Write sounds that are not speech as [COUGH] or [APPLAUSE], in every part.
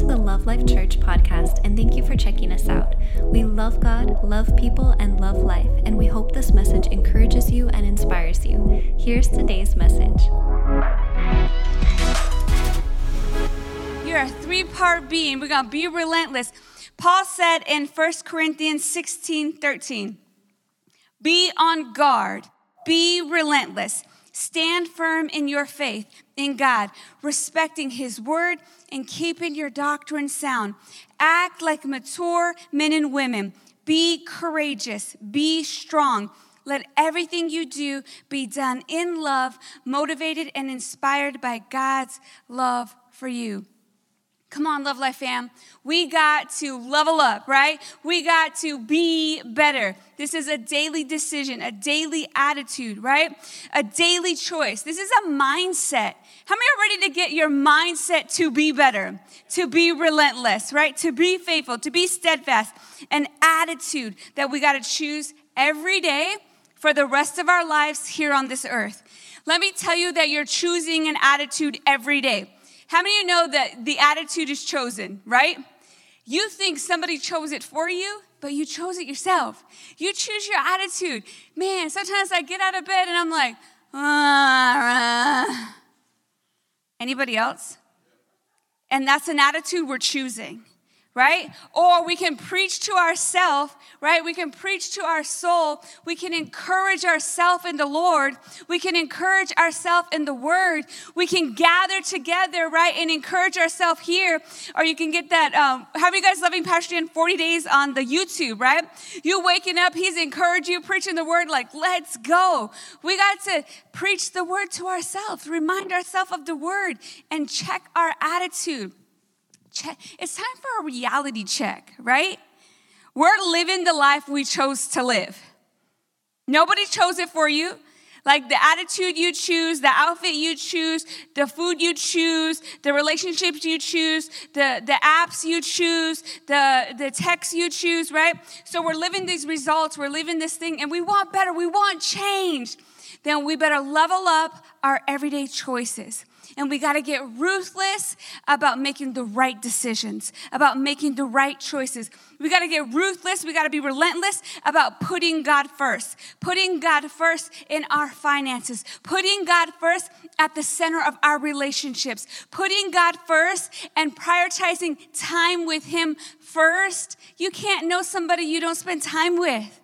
to the Love Life Church podcast, and thank you for checking us out. We love God, love people, and love life, and we hope this message encourages you and inspires you. Here's today's message. You're a three part being. We're going to be relentless. Paul said in 1 Corinthians 16 13, Be on guard, be relentless. Stand firm in your faith in God, respecting His word and keeping your doctrine sound. Act like mature men and women. Be courageous. Be strong. Let everything you do be done in love, motivated and inspired by God's love for you. Come on, Love Life fam. We got to level up, right? We got to be better. This is a daily decision, a daily attitude, right? A daily choice. This is a mindset. How many are ready to get your mindset to be better, to be relentless, right? To be faithful, to be steadfast? An attitude that we got to choose every day for the rest of our lives here on this earth. Let me tell you that you're choosing an attitude every day. How many of you know that the attitude is chosen, right? You think somebody chose it for you, but you chose it yourself. You choose your attitude. Man, sometimes I get out of bed and I'm like, ah. anybody else? And that's an attitude we're choosing right? Or we can preach to ourselves, right? We can preach to our soul. We can encourage ourselves in the Lord. We can encourage ourselves in the Word. We can gather together, right, and encourage ourselves here. Or you can get that. Um, how are you guys loving Pastor in 40 days on the YouTube, right? You waking up, he's encouraging you, preaching the Word, like, let's go. We got to preach the Word to ourselves, remind ourselves of the Word, and check our attitude check. It's time for a reality check, right? We're living the life we chose to live. Nobody chose it for you. Like the attitude you choose, the outfit you choose, the food you choose, the relationships you choose, the, the apps you choose, the, the texts you choose, right? So we're living these results, we're living this thing, and we want better, we want change. Then we better level up our everyday choices and we got to get ruthless about making the right decisions, about making the right choices. We got to get ruthless. We got to be relentless about putting God first, putting God first in our finances, putting God first at the center of our relationships, putting God first and prioritizing time with Him first. You can't know somebody you don't spend time with.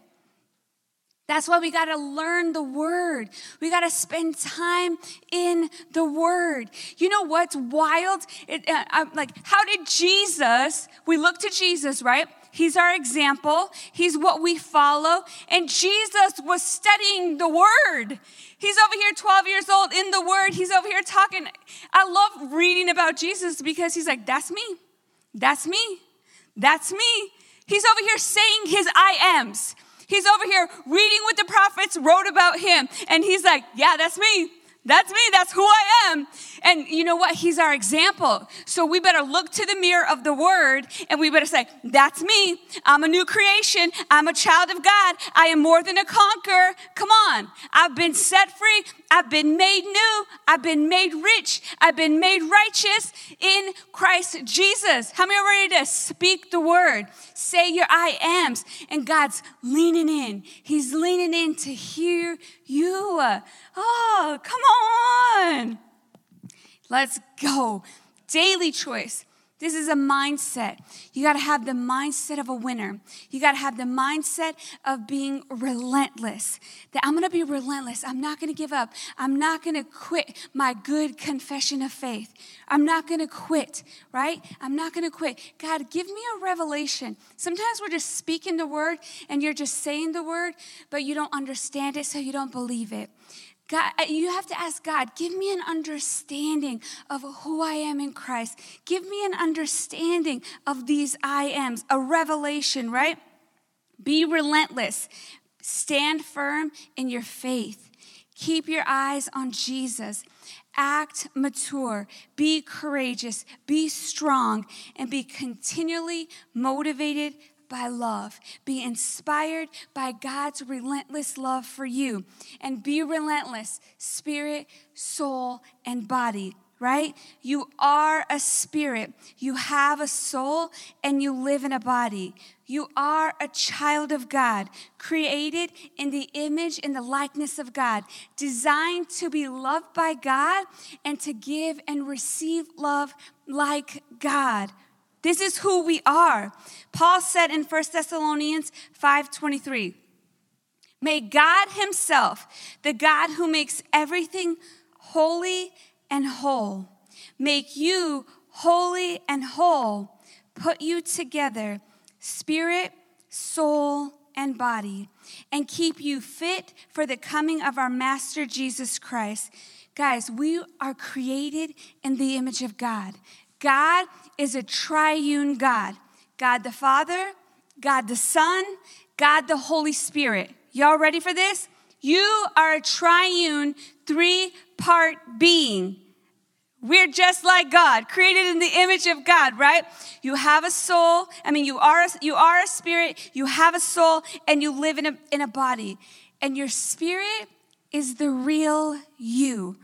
That's why we got to learn the word. We got to spend time in the word. You know what's wild? It, uh, like, how did Jesus, we look to Jesus, right? He's our example. He's what we follow. And Jesus was studying the word. He's over here 12 years old in the word. He's over here talking. I love reading about Jesus because he's like, that's me. That's me. That's me. He's over here saying his I ams. He's over here reading what the prophets wrote about him. And he's like, yeah, that's me. That's me. That's who I am. And you know what? He's our example. So we better look to the mirror of the word and we better say, That's me. I'm a new creation. I'm a child of God. I am more than a conqueror. Come on. I've been set free. I've been made new. I've been made rich. I've been made righteous in Christ Jesus. How many are ready to speak the word? Say your I ams. And God's leaning in. He's leaning in to hear you. Oh, come on. Let's go. Daily choice. This is a mindset. You got to have the mindset of a winner. You got to have the mindset of being relentless. That I'm going to be relentless. I'm not going to give up. I'm not going to quit my good confession of faith. I'm not going to quit, right? I'm not going to quit. God, give me a revelation. Sometimes we're just speaking the word and you're just saying the word, but you don't understand it, so you don't believe it. God, uh, you have to ask God, give me an understanding of who I am in Christ. Give me an understanding of these I ams, a revelation, right? Be relentless. Stand firm in your faith. Keep your eyes on Jesus. Act mature. Be courageous. Be strong. And be continually motivated by love. Be inspired by God's relentless love for you. And be relentless, spirit, soul, and body. right? You are a spirit. You have a soul and you live in a body. You are a child of God, created in the image and the likeness of God, designed to be loved by God and to give and receive love like God. This is who we are. Paul said in 1 Thessalonians 5:23, May God himself, the God who makes everything holy and whole, make you holy and whole, put you together, spirit, soul, and body, and keep you fit for the coming of our Master Jesus Christ. Guys, we are created in the image of God. God is a triune God God the Father, God the Son, God the Holy Spirit. Y'all ready for this? You are a triune, three part being. We're just like God, created in the image of God, right? You have a soul. I mean, you are a, you are a spirit, you have a soul, and you live in a, in a body. And your spirit is the real you.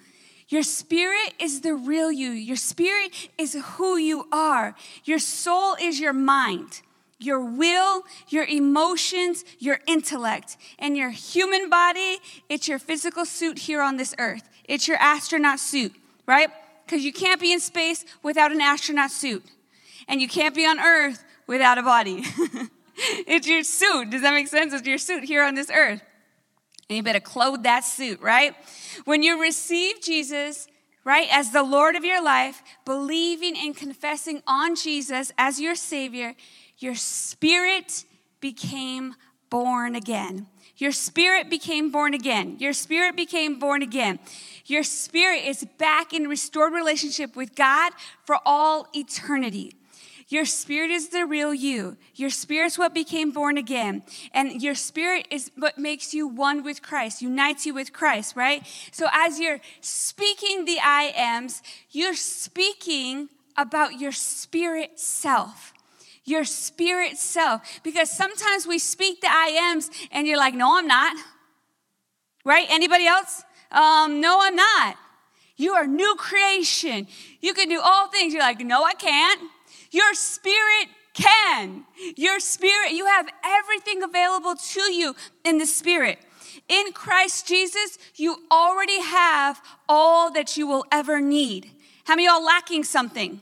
Your spirit is the real you. Your spirit is who you are. Your soul is your mind your will, your emotions, your intellect. And your human body, it's your physical suit here on this earth. It's your astronaut suit, right? Because you can't be in space without an astronaut suit. And you can't be on earth without a body. [LAUGHS] it's your suit. Does that make sense? It's your suit here on this earth. And you better clothe that suit, right? When you receive Jesus, right, as the Lord of your life, believing and confessing on Jesus as your Savior, your spirit became born again. Your spirit became born again. Your spirit became born again. Your spirit is back in restored relationship with God for all eternity. Your spirit is the real you. Your spirit's what became born again. And your spirit is what makes you one with Christ, unites you with Christ, right? So as you're speaking the I ams, you're speaking about your spirit self your spirit self. Because sometimes we speak the I ams and you're like, no, I'm not. Right? Anybody else? Um, no, I'm not. You are new creation. You can do all things. You're like, no, I can't. Your spirit can. Your spirit, you have everything available to you in the spirit. In Christ Jesus, you already have all that you will ever need. How many y'all lacking something?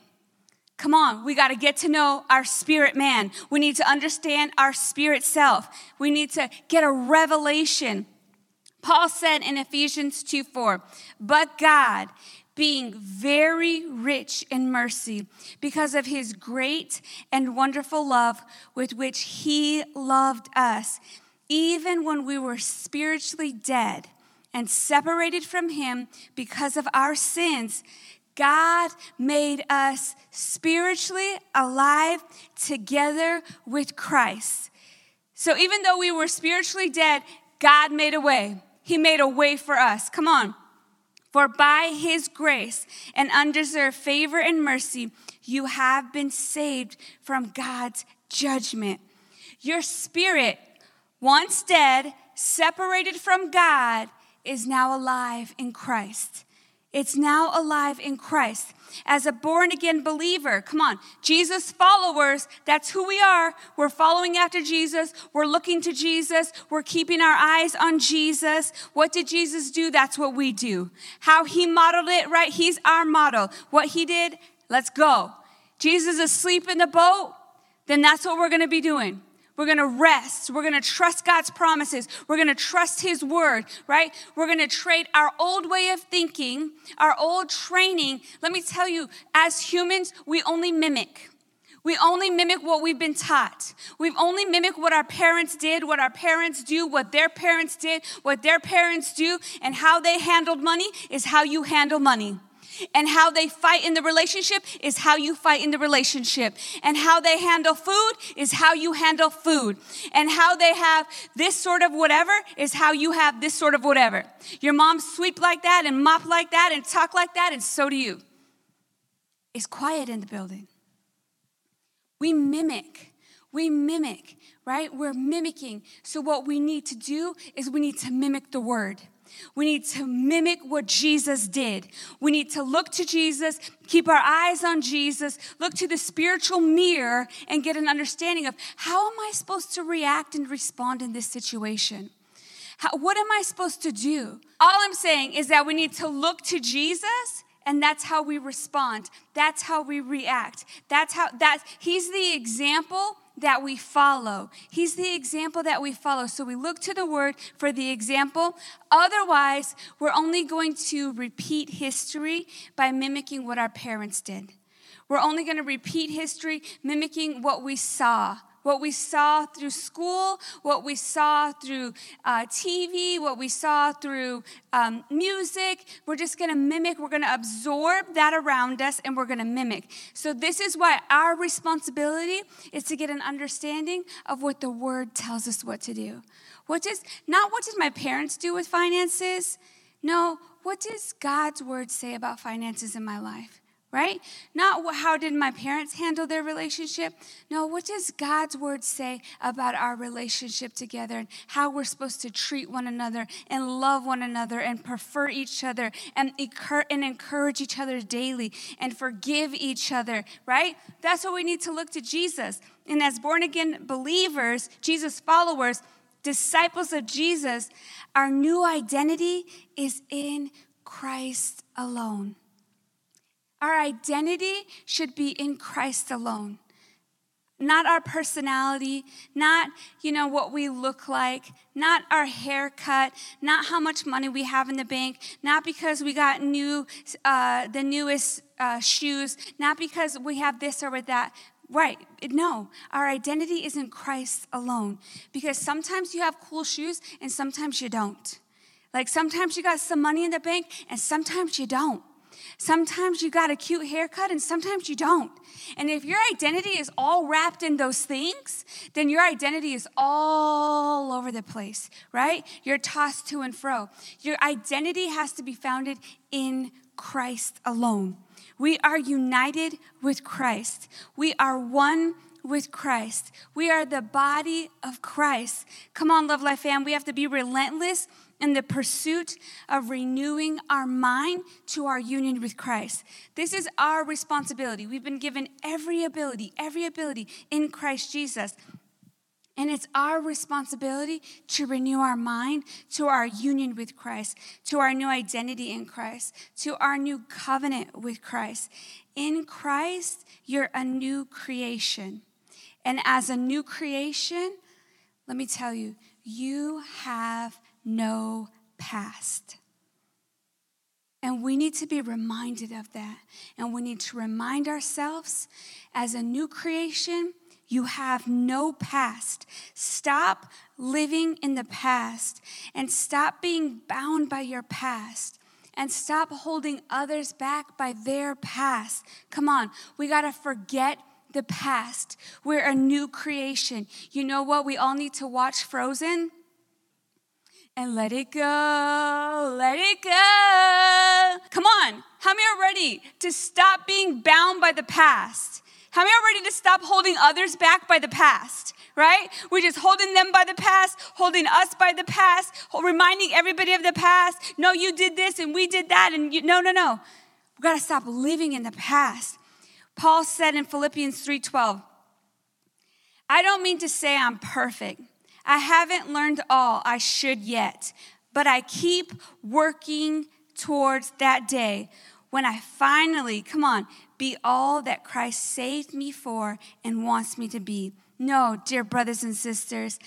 Come on, we got to get to know our spirit man. We need to understand our spirit self. We need to get a revelation. Paul said in Ephesians 2 4, but God, being very rich in mercy, because of his great and wonderful love with which he loved us, even when we were spiritually dead and separated from him because of our sins, God made us spiritually alive together with Christ. So even though we were spiritually dead, God made a way. He made a way for us. Come on. For by his grace and undeserved favor and mercy, you have been saved from God's judgment. Your spirit, once dead, separated from God, is now alive in Christ. It's now alive in Christ. As a born again believer, come on, Jesus followers, that's who we are. We're following after Jesus. We're looking to Jesus. We're keeping our eyes on Jesus. What did Jesus do? That's what we do. How he modeled it, right? He's our model. What he did, let's go. Jesus asleep in the boat, then that's what we're going to be doing. We're going to rest. We're going to trust God's promises. We're going to trust His word, right? We're going to trade our old way of thinking, our old training. Let me tell you, as humans, we only mimic. We only mimic what we've been taught. We've only mimic what our parents did, what our parents do, what their parents did, what their parents do, and how they handled money is how you handle money. And how they fight in the relationship is how you fight in the relationship. And how they handle food is how you handle food. And how they have this sort of whatever is how you have this sort of whatever. Your mom sweep like that and mop like that and talk like that, and so do you. It's quiet in the building. We mimic. We mimic, right? We're mimicking. So, what we need to do is we need to mimic the word. We need to mimic what Jesus did. We need to look to Jesus, keep our eyes on Jesus, look to the spiritual mirror, and get an understanding of how am I supposed to react and respond in this situation? How, what am I supposed to do? All I'm saying is that we need to look to Jesus and that's how we respond that's how we react that's how that he's the example that we follow. He's the example that we follow. So we look to the word for the example. Otherwise, we're only going to repeat history by mimicking what our parents did. We're only going to repeat history mimicking what we saw what we saw through school, what we saw through uh, TV, what we saw through um, music. We're just going to mimic, we're going to absorb that around us, and we're going to mimic. So, this is why our responsibility is to get an understanding of what the Word tells us what to do. What does, not what did my parents do with finances? No, what does God's Word say about finances in my life? Right? Not how did my parents handle their relationship? No, what does God's word say about our relationship together and how we're supposed to treat one another and love one another and prefer each other and, and encourage each other daily and forgive each other, right? That's what we need to look to Jesus. And as born again believers, Jesus followers, disciples of Jesus, our new identity is in Christ alone. Our identity should be in Christ alone. Not our personality, not, you know, what we look like, not our haircut, not how much money we have in the bank, not because we got new, uh, the newest uh, shoes, not because we have this or with that. Right. No, our identity is in Christ alone. Because sometimes you have cool shoes and sometimes you don't. Like sometimes you got some money in the bank and sometimes you don't. Sometimes you got a cute haircut and sometimes you don't. And if your identity is all wrapped in those things, then your identity is all over the place, right? You're tossed to and fro. Your identity has to be founded in Christ alone. We are united with Christ. We are one with Christ. We are the body of Christ. Come on, Love Life fam. We have to be relentless in the pursuit of renewing our mind to our union with Christ. This is our responsibility. We've been given every ability, every ability in Christ Jesus. And it's our responsibility to renew our mind to our union with Christ, to our new identity in Christ, to our new covenant with Christ. In Christ, you're a new creation. And as a new creation, let me tell you, you have no past. And we need to be reminded of that. And we need to remind ourselves as a new creation, you have no past. Stop living in the past and stop being bound by your past and stop holding others back by their past. Come on, we got to forget the past. We're a new creation. You know what? We all need to watch Frozen and let it go, let it go. Come on, how many are ready to stop being bound by the past? How many are ready to stop holding others back by the past? Right? We're just holding them by the past, holding us by the past, reminding everybody of the past. No, you did this and we did that, and you, no, no, no. We've got to stop living in the past. Paul said in Philippians 3:12, I don't mean to say I'm perfect I haven't learned all I should yet, but I keep working towards that day when I finally, come on, be all that Christ saved me for and wants me to be. No, dear brothers and sisters,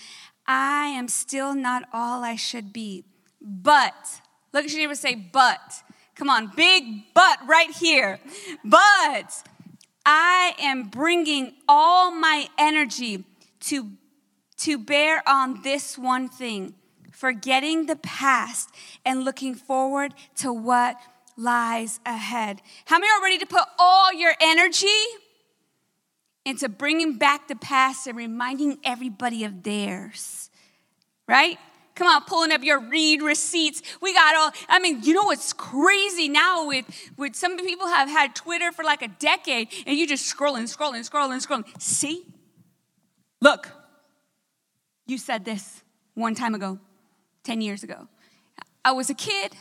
I am still not all I should be. But, look at your neighbor say, but. Come on, big but right here. But I am bringing all my energy to to bear on this one thing, forgetting the past and looking forward to what lies ahead. How many are ready to put all your energy into bringing back the past and reminding everybody of theirs? Right? Come on, pulling up your read receipts. We got all, I mean, you know what's crazy now with, with some people have had Twitter for like a decade and you just scrolling, scrolling, scrolling, scrolling. See? Look, you said this one time ago, 10 years ago. I was a kid.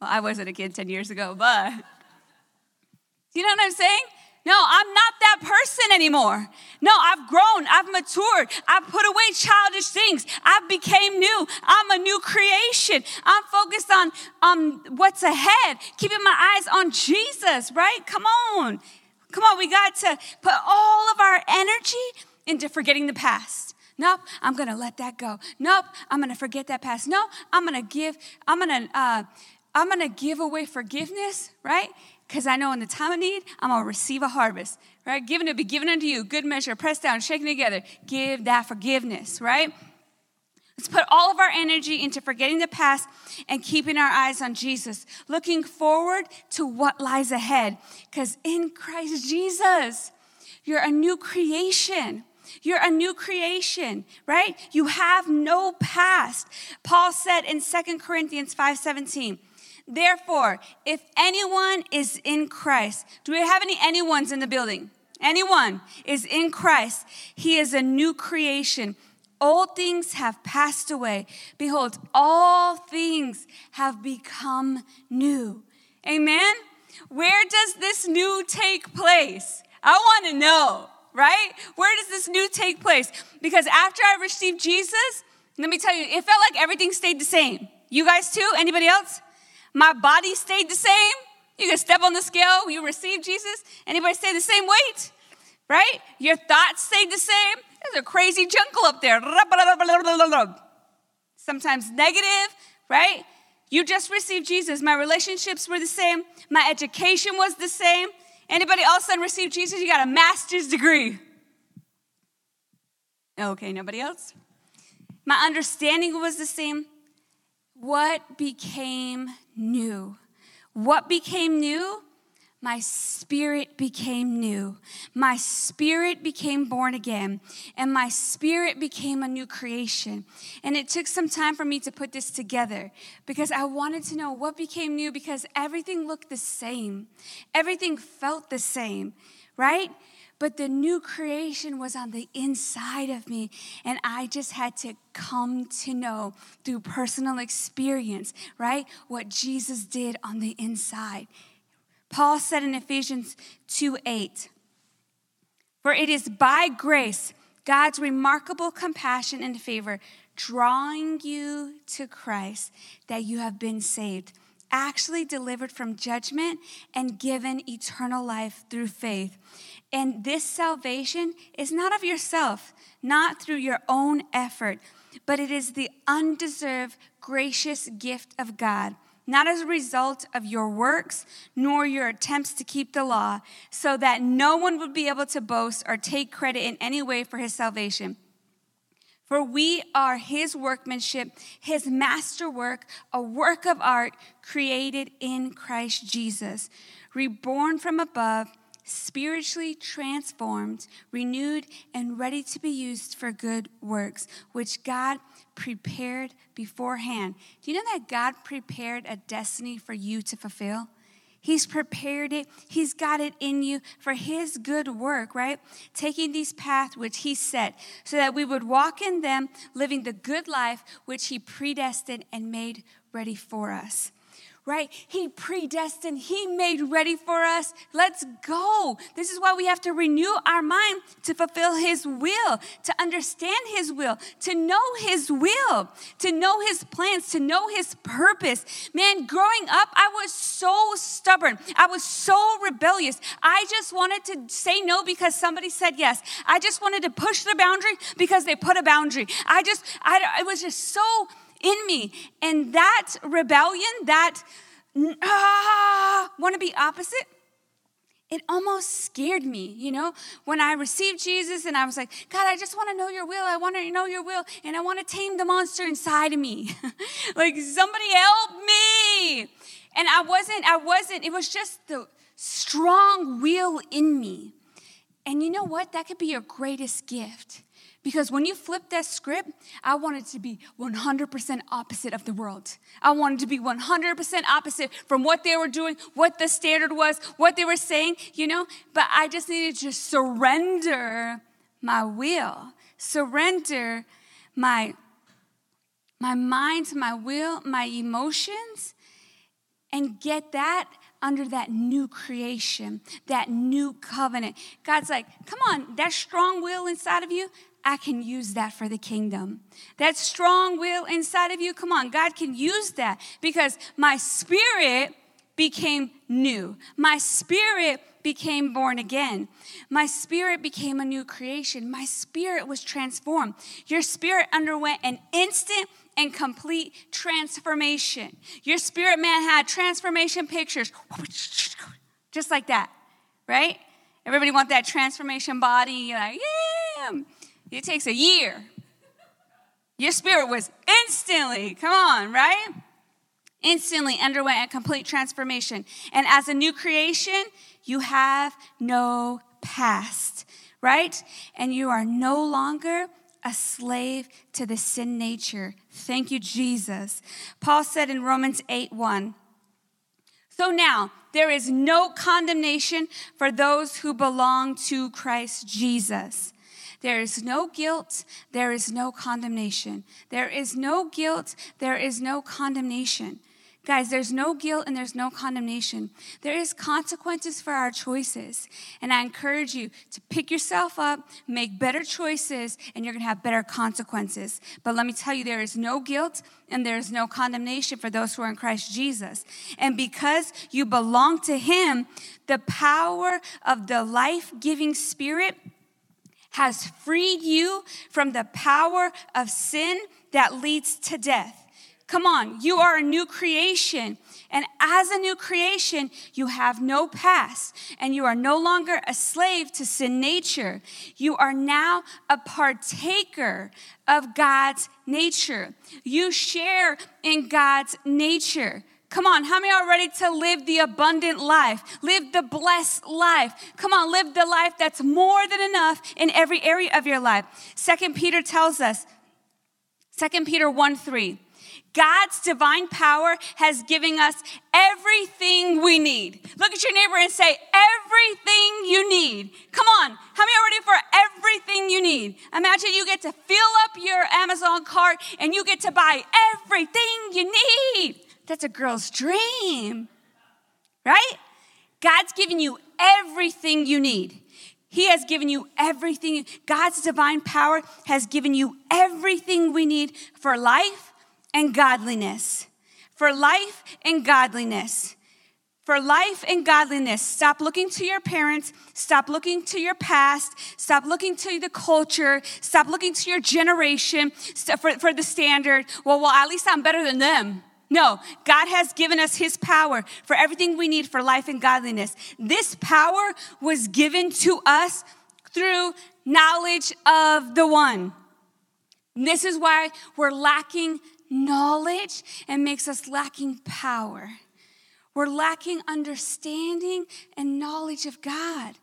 Well, I wasn't a kid 10 years ago, but [LAUGHS] you know what I'm saying? No, I'm not that person anymore. No, I've grown, I've matured, I've put away childish things, I've became new. I'm a new creation. I'm focused on um, what's ahead, keeping my eyes on Jesus, right? Come on. Come on, we got to put all of our energy into forgetting the past. Nope, I'm gonna let that go. Nope, I'm gonna forget that past. No, I'm gonna give, I'm gonna, uh, I'm gonna give away forgiveness, right? because I know in the time of need, I'm going to receive a harvest, right? Given to be given unto you, good measure, pressed down, shaken together. Give that forgiveness, right? Let's put all of our energy into forgetting the past and keeping our eyes on Jesus, looking forward to what lies ahead. Because in Christ Jesus, you're a new creation. You're a new creation, right? You have no past. Paul said in Second Corinthians 5 17, Therefore, if anyone is in Christ, do we have any anyone's in the building? Anyone is in Christ, he is a new creation. Old things have passed away. Behold, all things have become new. Amen? Where does this new take place? I want to know, right? Where does this new take place? Because after I received Jesus, let me tell you, it felt like everything stayed the same. You guys too? Anybody else? My body stayed the same. You can step on the scale, you receive Jesus. Anybody stay the same weight? Right? Your thoughts stayed the same. There's a crazy jungle up there. Sometimes negative, right? You just received Jesus. My relationships were the same. My education was the same. Anybody a sudden received Jesus? You got a master's degree. Okay, nobody else? My understanding was the same. What became new? What became new? My spirit became new. My spirit became born again, and my spirit became a new creation. And it took some time for me to put this together because I wanted to know what became new because everything looked the same, everything felt the same, right? but the new creation was on the inside of me. And I just had to come to know through personal experience, right, what Jesus did on the inside. Paul said in Ephesians 2 8, For it is by grace, God's remarkable compassion and favor, drawing you to Christ, that you have been saved actually delivered from judgment and given eternal life through faith. And this salvation is not of yourself, not through your own effort, but it is the undeserved, gracious gift of God, not as a result of your works nor your attempts to keep the law, so that no one would be able to boast or take credit in any way for his salvation. For we are his workmanship, his masterwork, a work of art created in Christ Jesus, reborn from above, spiritually transformed, renewed, and ready to be used for good works, which God prepared beforehand. Do you know that God prepared a destiny for you to fulfill? He's prepared it. He's got it in you for His good work, right? Taking these paths which He set so that we would walk in them, living the good life which He predestined and made ready for us right? He predestined, He made ready for us. Let's go. This is why we have to renew our mind to fulfill His will, to understand His will, to know His will, to know His plans, to know His purpose. Man, growing up, I was so stubborn. I was so rebellious. I just wanted to say no because somebody said yes. I just wanted to push the boundary because they put a boundary. I just, I, it was just so in me. And that rebellion, that ah, want to be opposite, it almost scared me, you know, when I received Jesus and I was like, God, I just want to know your will. I want to know your will. And I want to tame the monster inside of me. [LAUGHS] like, somebody help me. And I wasn't, I wasn't, it was just the strong will in me. And you know what? That could be your greatest gift because when you flip that script, I wanted to be 100% opposite of the world. I wanted to be 100% opposite from what they were doing, what the standard was, what they were saying, you know? But I just needed to surrender my will, surrender my my mind, my will, my emotions, and get that under that new creation, that new covenant. God's like, come on, that strong will inside of you, I can use that for the kingdom. That strong will inside of you, come on, God can use that because my spirit became new. My spirit became born again. My spirit became a new creation. My spirit was transformed. Your spirit underwent an instant and complete transformation. Your spirit man had transformation pictures, just like that, right? Everybody want that transformation body. You're like, yeah. It takes a year. Your spirit was instantly, come on, right? Instantly underwent a complete transformation. And as a new creation, you have no past, right? And you are no longer a slave to the sin nature. Thank you, Jesus. Paul said in Romans 8 1. So now, there is no condemnation for those who belong to Christ Jesus. There is no guilt. There is no condemnation. There is no guilt. There is no condemnation. Guys, there's no guilt and there's no condemnation. There is consequences for our choices. And I encourage you to pick yourself up, make better choices, and you're going to have better consequences. But let me tell you, there is no guilt and there is no condemnation for those who are in Christ Jesus. And because you belong to Him, the power of the life giving Spirit has freed you from the power of sin that leads to death. Come on, you are a new creation. And as a new creation, you have no past and you are no longer a slave to sin nature. You are now a partaker of God's nature. You share in God's nature. Come on, how many are ready to live the abundant life? Live the blessed life. Come on, live the life that's more than enough in every area of your life. Second Peter tells us, Second Peter 1 3. God's divine power has given us everything we need. Look at your neighbor and say, everything you need. Come on. How many are ready for everything you need? Imagine you get to fill up your Amazon cart and you get to buy everything you need. That's a girl's dream, right? God's given you everything you need. He has given you everything. God's divine power has given you everything we need for life and godliness. For life and godliness. For life and godliness. Stop looking to your parents. Stop looking to your past. Stop looking to the culture. Stop looking to your generation for, for the standard. Well, well, at least I'm better than them. No, God has given us His power for everything we need for life and godliness. This power was given to us through knowledge of the one. this is why we're lacking knowledge and makes us lacking power. We're lacking understanding and knowledge of God.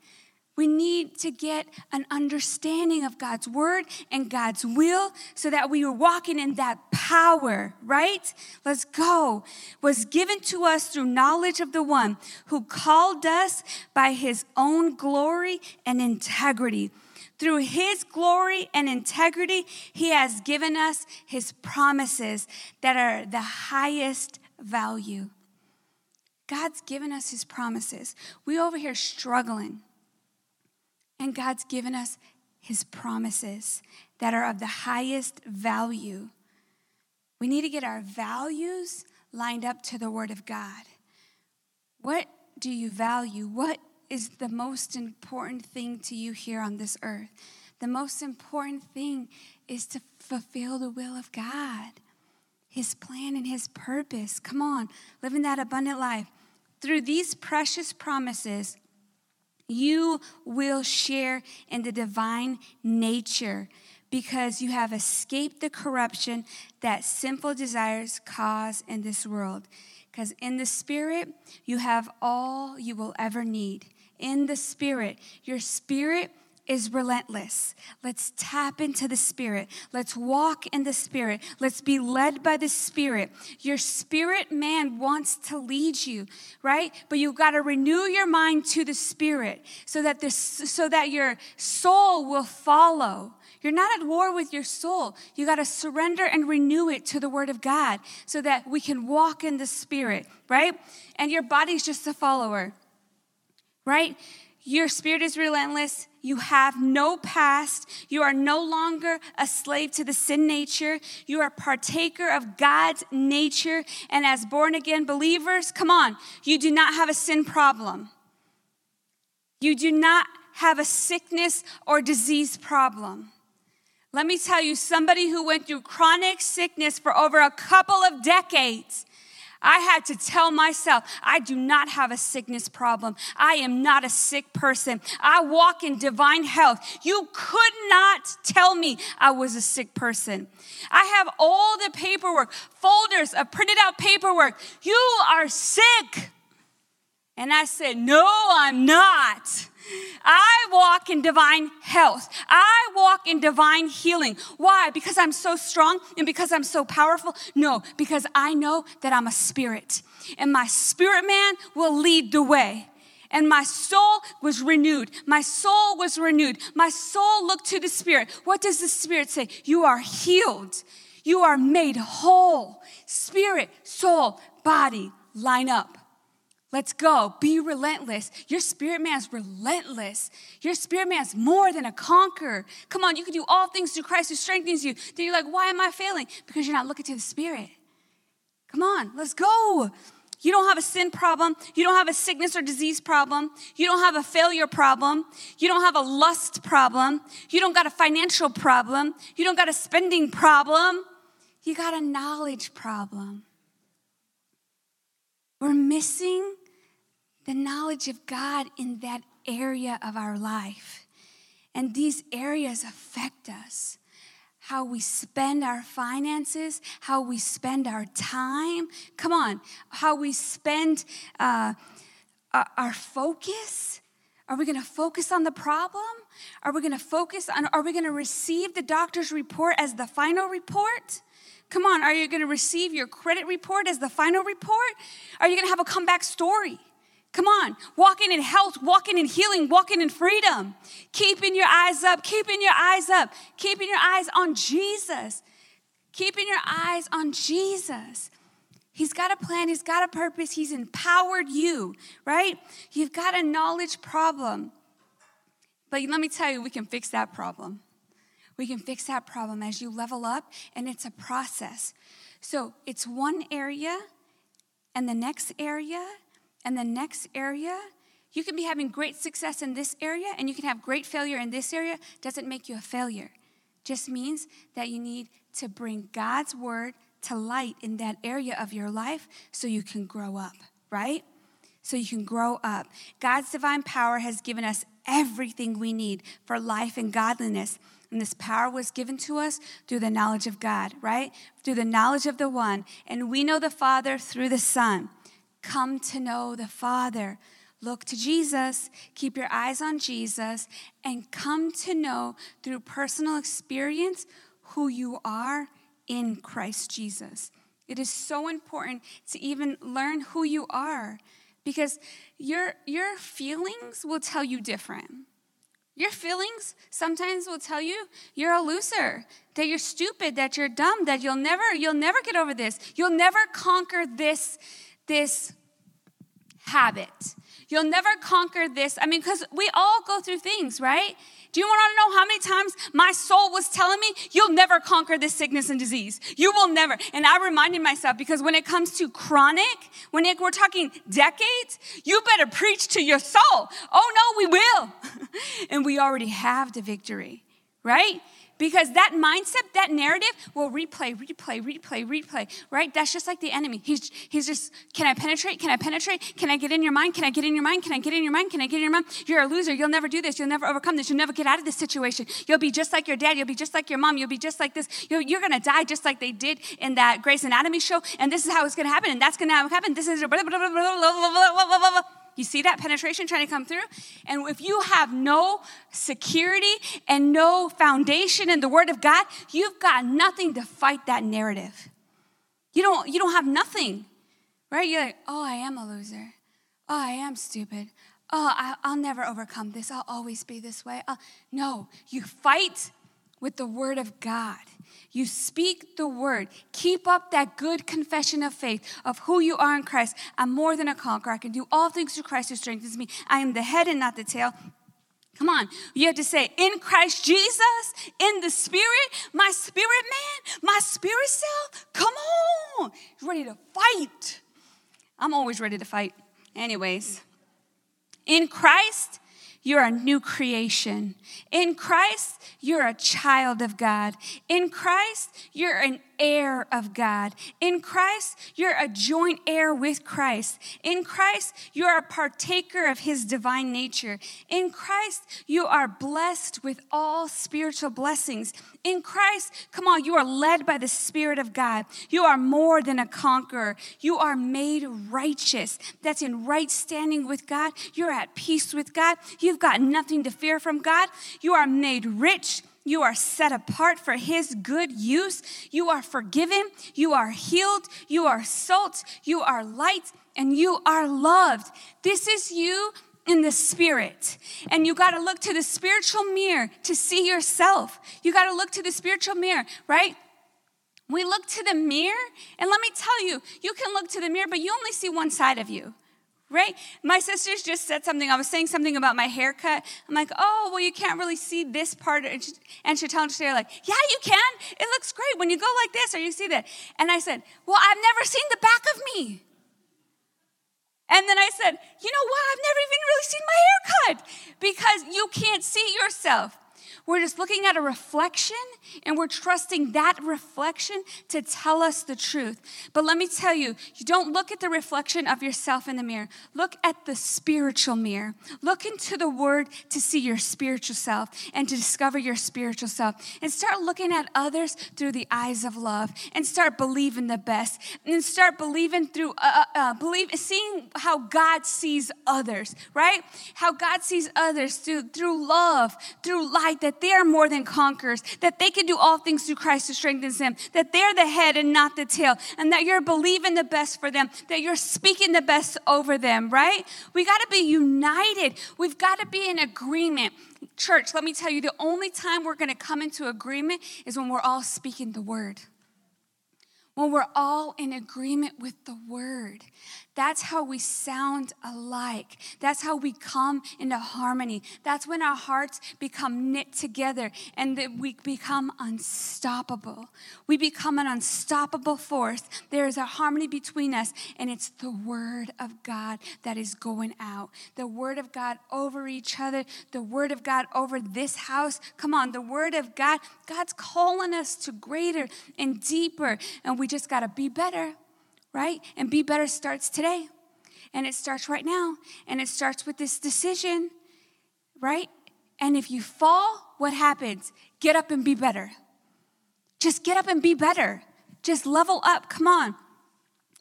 We need to get an understanding of God's word and God's will so that we are walking in that power, right? Let's go. Was given to us through knowledge of the one who called us by his own glory and integrity. Through his glory and integrity, he has given us his promises that are the highest value. God's given us his promises. We over here struggling and God's given us his promises that are of the highest value. We need to get our values lined up to the Word of God. What do you value? What is the most important thing to you here on this earth? The most important thing is to fulfill the will of God, His plan and His purpose. Come on, living that abundant life. Through these precious promises, you will share in the divine nature because you have escaped the corruption that sinful desires cause in this world. Because in the Spirit, you have all you will ever need. In the Spirit, your spirit is relentless. Let's tap into the Spirit. Let's walk in the Spirit. Let's be led by the Spirit. Your spirit man wants to lead you, right? But you've got to renew your mind to the Spirit so that this so that your soul will follow. You're not at war with your soul. You got to surrender and renew it to the Word of God so that we can walk in the Spirit, right? And your body's just a follower, right? Your spirit is relentless. You have no past. You are no longer a slave to the sin nature. You are partaker of God's nature. And as born again believers, come on, you do not have a sin problem. You do not have a sickness or disease problem. Let me tell you, somebody who went through chronic sickness for over a couple of decades, I had to tell myself, I do not have a sickness problem. I am not a sick person. I walk in divine health. You could not tell me I was a sick person. I have all the paperwork, folders of printed out paperwork. You are sick. And I said, No, I'm not. I walk in divine health. I walk in divine healing. Why? Because I'm so strong and because I'm so powerful? No, because I know that I'm a spirit. And my spirit man will lead the way. And my soul was renewed. My soul was renewed. My soul looked to the spirit. What does the spirit say? You are healed. You are made whole. Spirit, soul, body line up. Let's go. Be relentless. Your spirit man's relentless. Your spirit man's more than a conqueror. Come on, you can do all things through Christ who strengthens you. Then you're like, why am I failing? Because you're not looking to the spirit. Come on, let's go. You don't have a sin problem. You don't have a sickness or disease problem. You don't have a failure problem. You don't have a lust problem. You don't got a financial problem. You don't got a spending problem. You got a knowledge problem. We're missing the knowledge of God in that area of our life. And these areas affect us. How we spend our finances, how we spend our time. Come on, how we spend uh, our focus. Are we going to focus on the problem? Are we going to focus on, are we going to receive the doctor's report as the final report? Come on, are you going to receive your credit report as the final report? Are you going to have a comeback story? Come on, walking in health, walking in healing, walking in freedom. Keeping your eyes up, keeping your eyes up, keeping your eyes on Jesus. Keeping your eyes on Jesus. He's got a plan, he's got a purpose, he's empowered you, right? You've got a knowledge problem. But let me tell you, we can fix that problem. We can fix that problem as you level up, and it's a process. So it's one area and the next area and the next area, you can be having great success in this area and you can have great failure in this area, doesn't make you a failure. Just means that you need to bring God's word to light in that area of your life so you can grow up, right? So you can grow up. God's divine power has given us everything we need for life and godliness. And this power was given to us through the knowledge of God, right? Through the knowledge of the one. And we know the Father through the Son come to know the Father. Look to Jesus, keep your eyes on Jesus, and come to know through personal experience who you are in Christ Jesus. It is so important to even learn who you are because your, your feelings will tell you different. Your feelings sometimes will tell you you're a loser, that you're stupid, that you're dumb, that you'll never you'll never get over this. You'll never conquer this this habit. You'll never conquer this. I mean, because we all go through things, right? Do you want to know how many times my soul was telling me, you'll never conquer this sickness and disease? You will never. And I reminded myself because when it comes to chronic, when it, we're talking decades, you better preach to your soul. Oh, no, we will. [LAUGHS] and we already have the victory, right? Because that mindset, that narrative will replay, replay, replay, replay, right? That's just like the enemy. He's, he's just, can I penetrate? Can I penetrate? Can I get in your mind? Can I get in your mind? Can I get in your mind? Can I get in your mind? You're a loser. You'll never do this. You'll never overcome this. You'll never get out of this situation. You'll be just like your dad. You'll be just like your mom. You'll be just like this. You're, you're going to die just like they did in that Grey's Anatomy show. And this is how it's going to happen. And that's going to happen. This is. Blah, blah, blah, blah, blah, blah, blah, you see that penetration trying to come through? And if you have no security and no foundation in the Word of God, you've got nothing to fight that narrative. You don't, you don't have nothing, right? You're like, oh, I am a loser. Oh, I am stupid. Oh, I, will never overcome this. I'll always be this way. Uh, no, you fight with the word of God. You speak the word. Keep up that good confession of faith of who you are in Christ. I'm more than a conqueror. I can do all things through Christ who strengthens me. I am the head and not the tail. Come on. You have to say, in Christ Jesus, in the spirit, my spirit man, my spirit self. Come on. Ready to fight. I'm always ready to fight. Anyways, in Christ, you're a new creation. In Christ, you're a child of God. In Christ, you're an heir of God. In Christ, you're a joint heir with Christ. In Christ, you are a partaker of his divine nature. In Christ, you are blessed with all spiritual blessings. In Christ, come on, you are led by the Spirit of God. You are more than a conqueror. You are made righteous. That's in right standing with God. You're at peace with God. You've got nothing to fear from God. You are made rich you are set apart for His good use. You are forgiven. You are healed. You are salt. You are light. And you are loved. This is you in the spirit. And you got to look to the spiritual mirror to see yourself. You got to look to the spiritual mirror, right? We look to the mirror, and let me tell you, you can look to the mirror, but you only see one side of you right? My sisters just said something. I was saying something about my haircut. I'm like, oh, well, you can't really see this part. And, she, and tell her, like, yeah, you can. It looks great when you go like this or you see that. And I said, well, I've never seen the back of me. And then I said, you know what? I've never even really seen my haircut because you can't see yourself. We're just looking at a reflection and we're trusting that reflection to tell us the truth. But let me tell you, you don't look at the reflection of yourself in the mirror. Look at the spiritual mirror. Look into the word to see your spiritual self and to discover your spiritual self. And start looking at others through the eyes of love and start believing the best and start believing through, uh, uh, uh believe, seeing how God sees others, right? How God sees others through, through love, through light, that they are more than conquerors, that they can do all things through Christ who strengthens them, that they're the head and not the tail, and that you're believing the best for them, that you're speaking the best over them, right? We got to be united. We've got to be in agreement. Church, let me tell you, the only time we're going to come into agreement is when we're all speaking the word when we're all in agreement with the word. That's how we sound alike. That's how we come into harmony. That's when our hearts become knit together and that we become unstoppable. We become an unstoppable force. There is a harmony between us, and it's the Word of God that is going out. The Word of God over each other, the Word of God over this house. Come on, the Word of God. God's calling us to greater and deeper, and we just got to be better right? And be better starts today. And it starts right now. And it starts with this decision, right? And if you fall, what happens? Get up and be better. Just get up and be better. Just level up. Come on.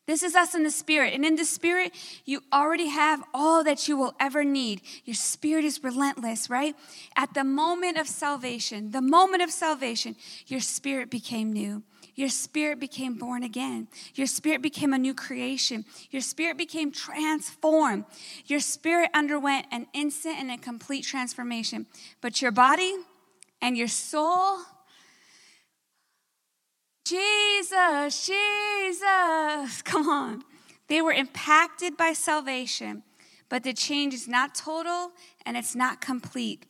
This is us in the spirit. And in the spirit, you already have all that you will ever need. Your spirit is relentless, right? At the moment of salvation, the moment of salvation, your spirit became new. Your spirit became born again. Your spirit became a new creation. Your spirit became transformed. Your spirit underwent an instant and a complete transformation. But your body and your soul, Jesus, Jesus, [LAUGHS] come on. They were impacted by salvation, but the change is not total and it's not complete.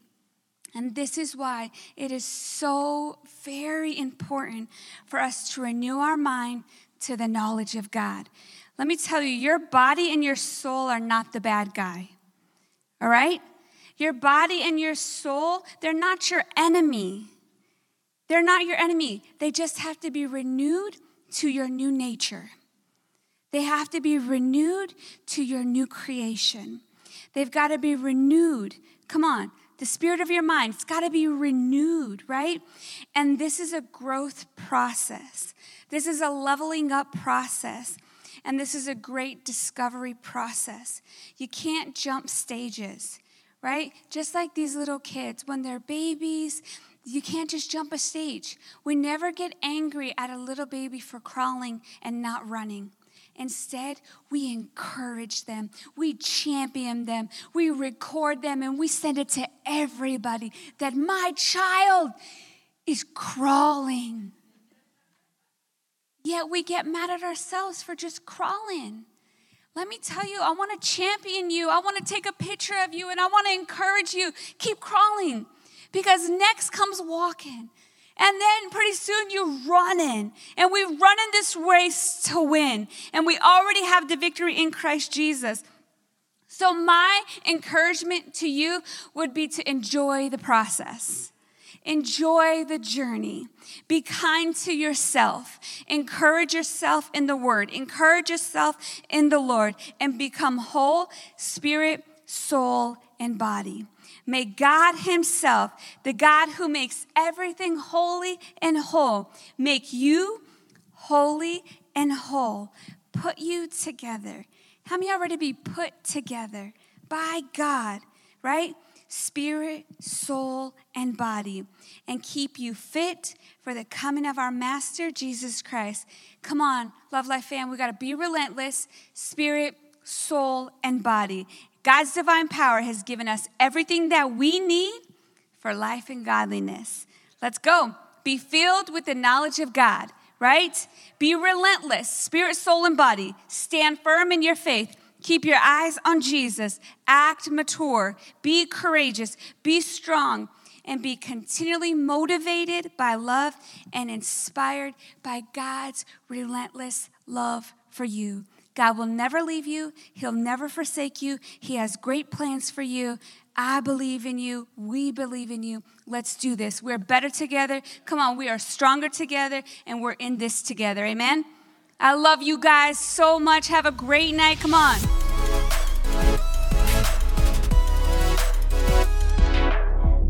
And this is why it is so very important for us to renew our mind to the knowledge of God. Let me tell you, your body and your soul are not the bad guy. All right? Your body and your soul, they're not your enemy. They're not your enemy. They just have to be renewed to your new nature. They have to be renewed to your new creation. They've got to be renewed. Come on, the spirit of your mind, it's got to be renewed, right? And this is a growth process. This is a leveling up process. And this is a great discovery process. You can't jump stages, right? Just like these little kids, when they're babies, you can't just jump a stage. We never get angry at a little baby for crawling and not running. Instead, we encourage them, we champion them, we record them, and we send it to everybody that my child is crawling. Yet we get mad at ourselves for just crawling. Let me tell you, I want to champion you. I want to take a picture of you and I want to encourage you. Keep crawling because next comes walking. And then pretty soon you're running. And we run in this race to win. And we already have the victory in Christ Jesus. So, my encouragement to you would be to enjoy the process. Enjoy the journey. Be kind to yourself. Encourage yourself in the word. Encourage yourself in the Lord and become whole, spirit, soul, and body. May God Himself, the God who makes everything holy and whole, make you holy and whole, put you together. How many are ready to be put together by God, right? Spirit, soul, and body, and keep you fit for the coming of our Master Jesus Christ. Come on, Love Life fam, we got to be relentless, spirit, soul, and body. God's divine power has given us everything that we need for life and godliness. Let's go. Be filled with the knowledge of God, right? Be relentless, spirit, soul, and body. Stand firm in your faith. Keep your eyes on Jesus. Act mature. Be courageous. Be strong. And be continually motivated by love and inspired by God's relentless love for you. God will never leave you, He'll never forsake you. He has great plans for you. I believe in you. We believe in you. Let's do this. We're better together. Come on, we are stronger together, and we're in this together. Amen. I love you guys so much. Have a great night. Come on.